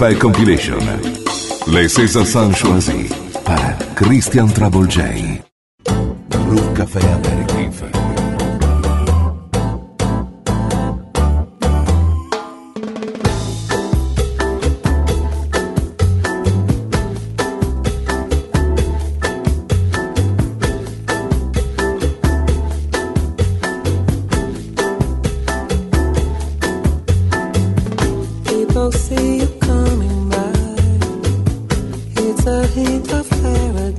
Café Compilation. Les César Sanchoisi para Christian Trouble It's a hint of fire.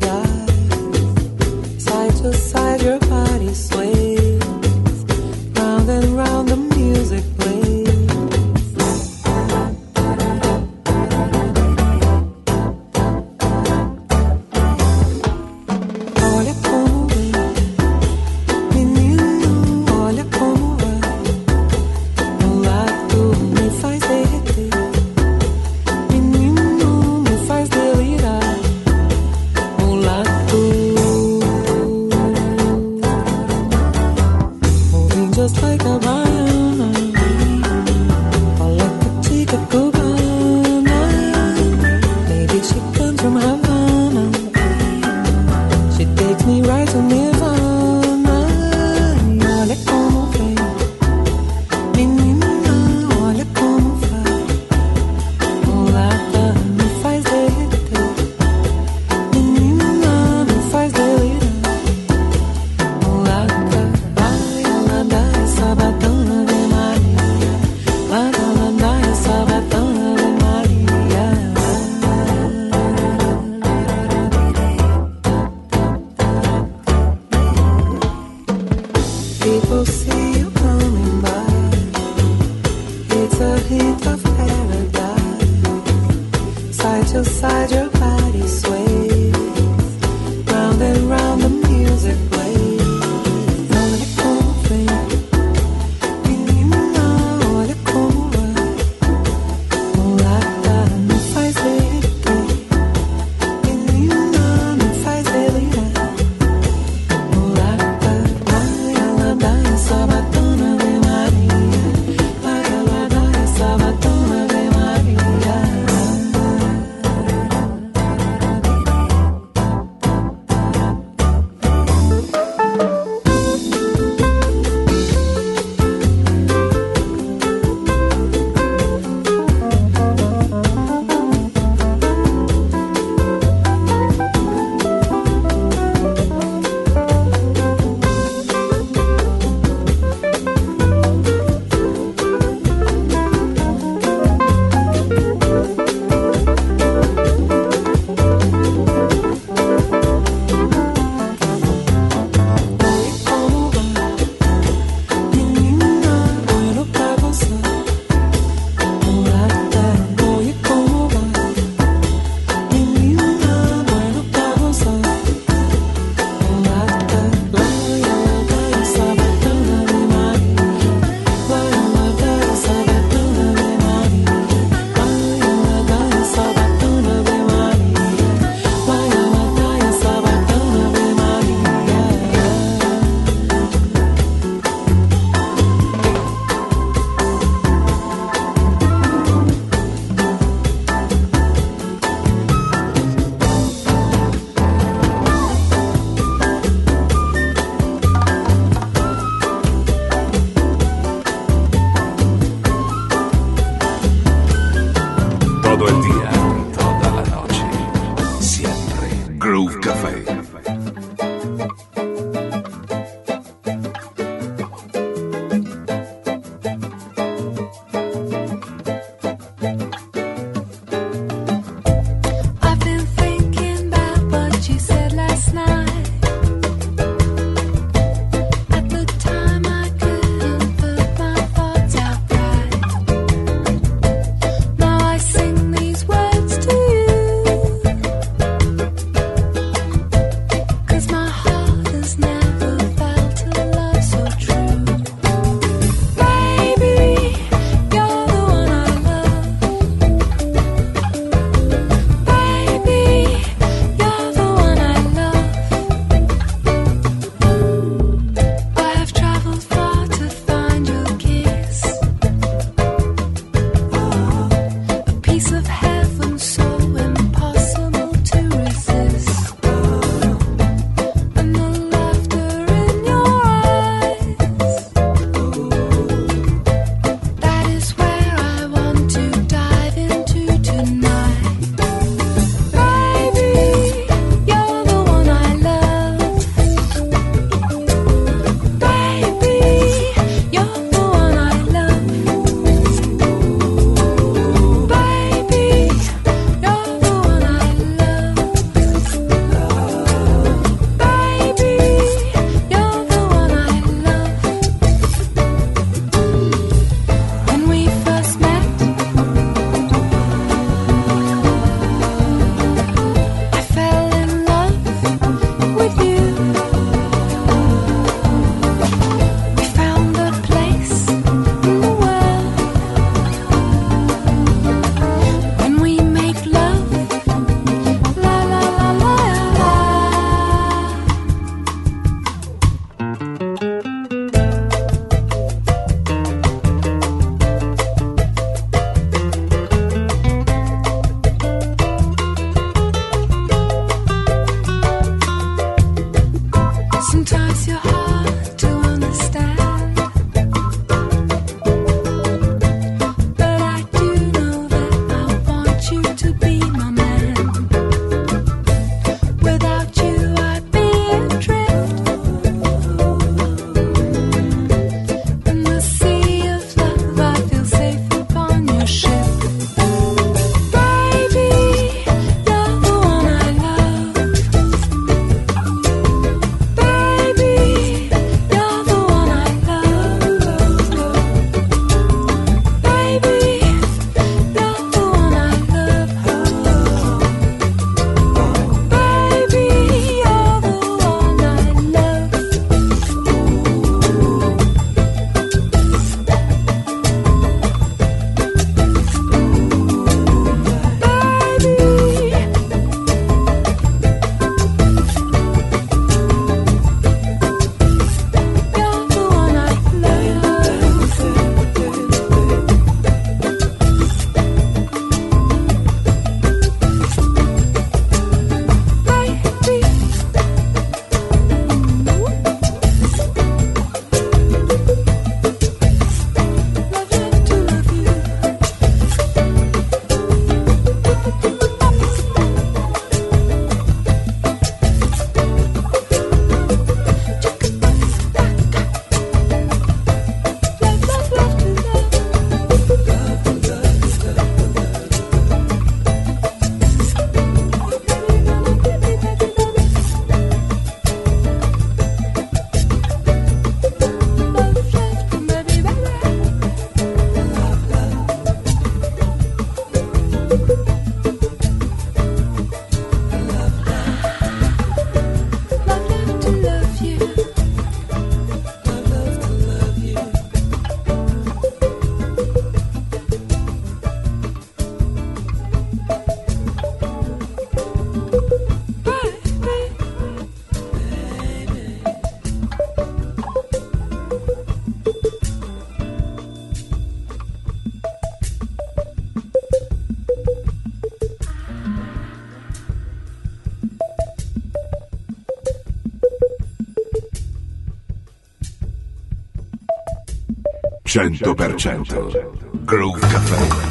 100% Groove Cafe.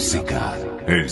música, el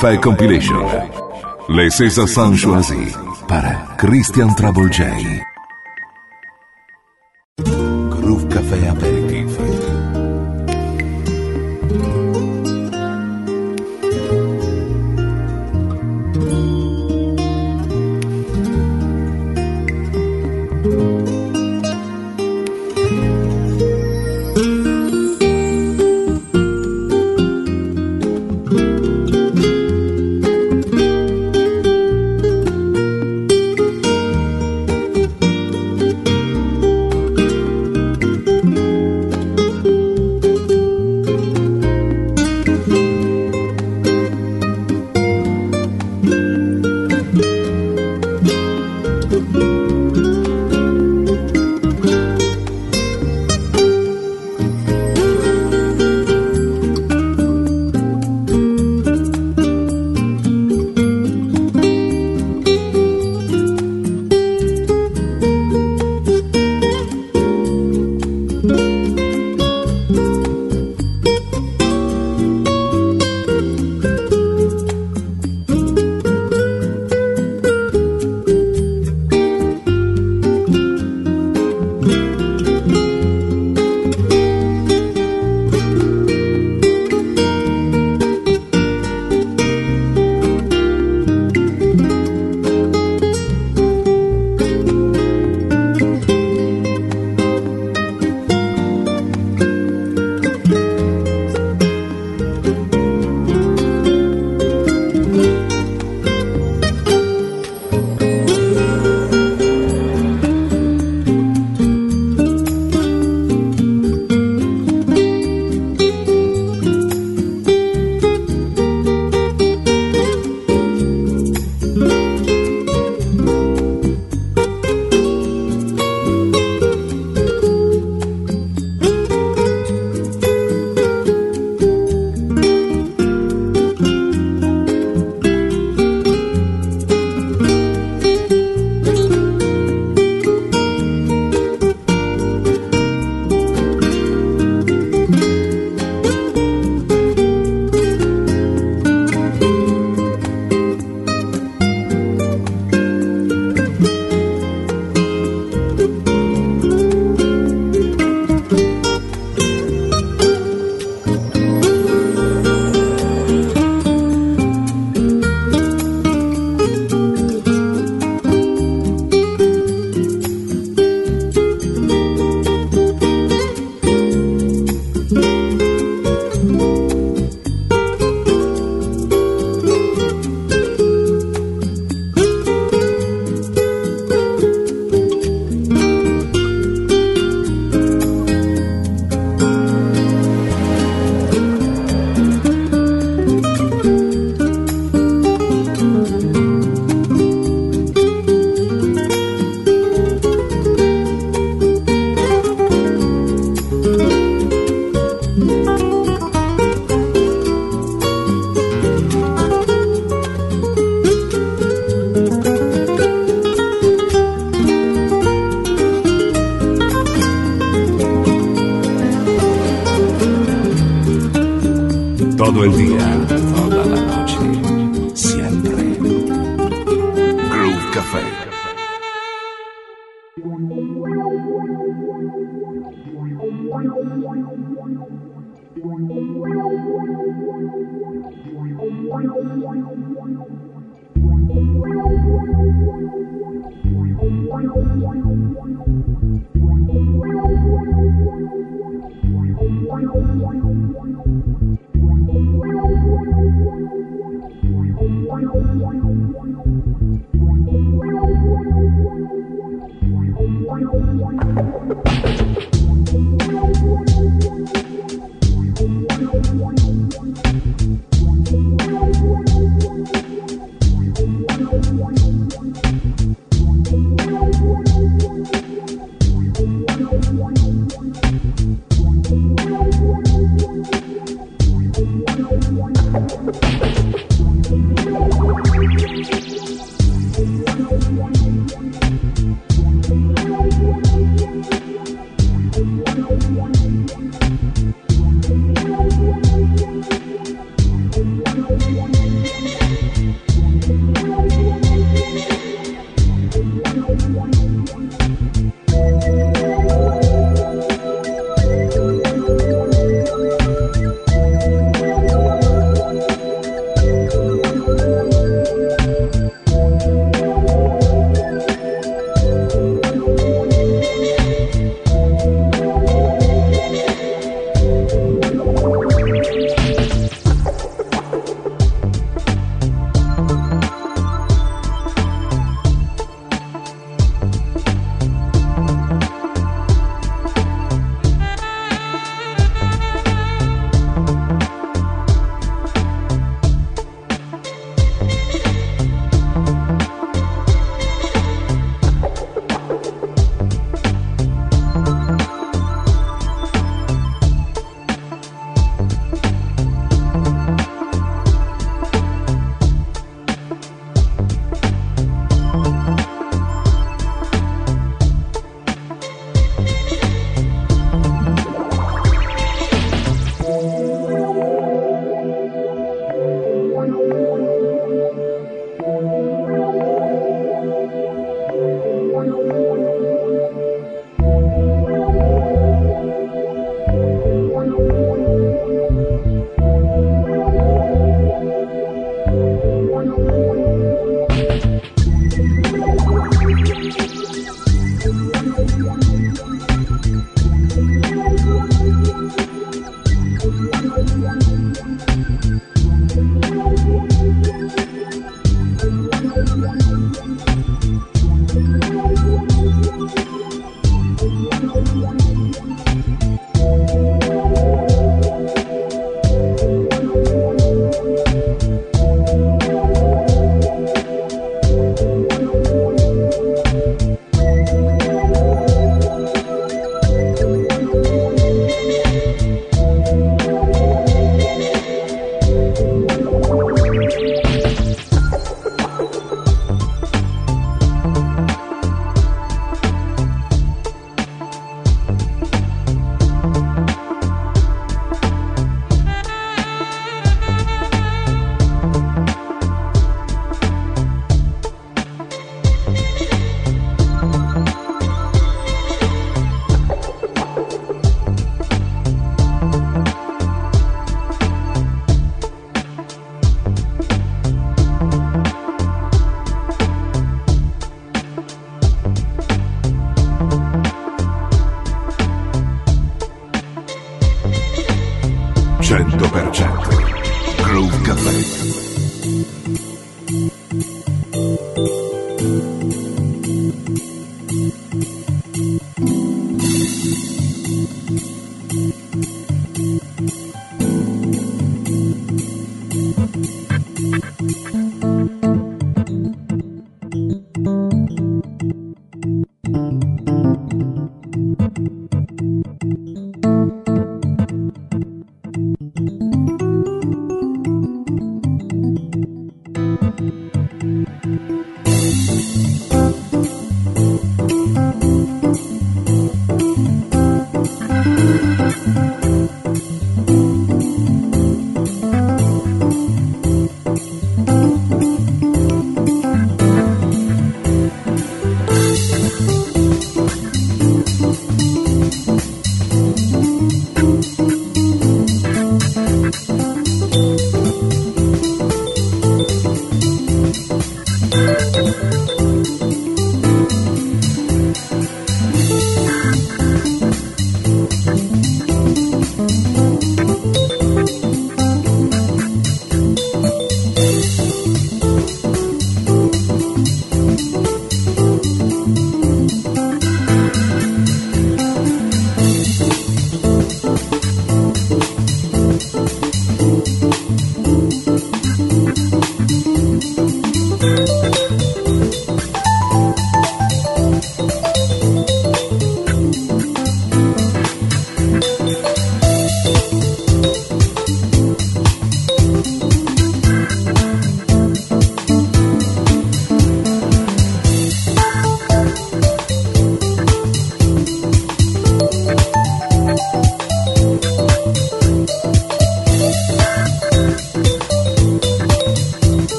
Café Compilation. Les César San choisis para Christian Trouble J.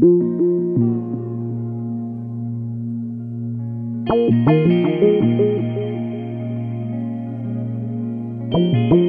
Thank you.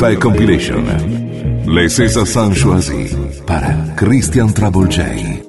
Café Compilation. Les César Choisi para Christian Travolgei.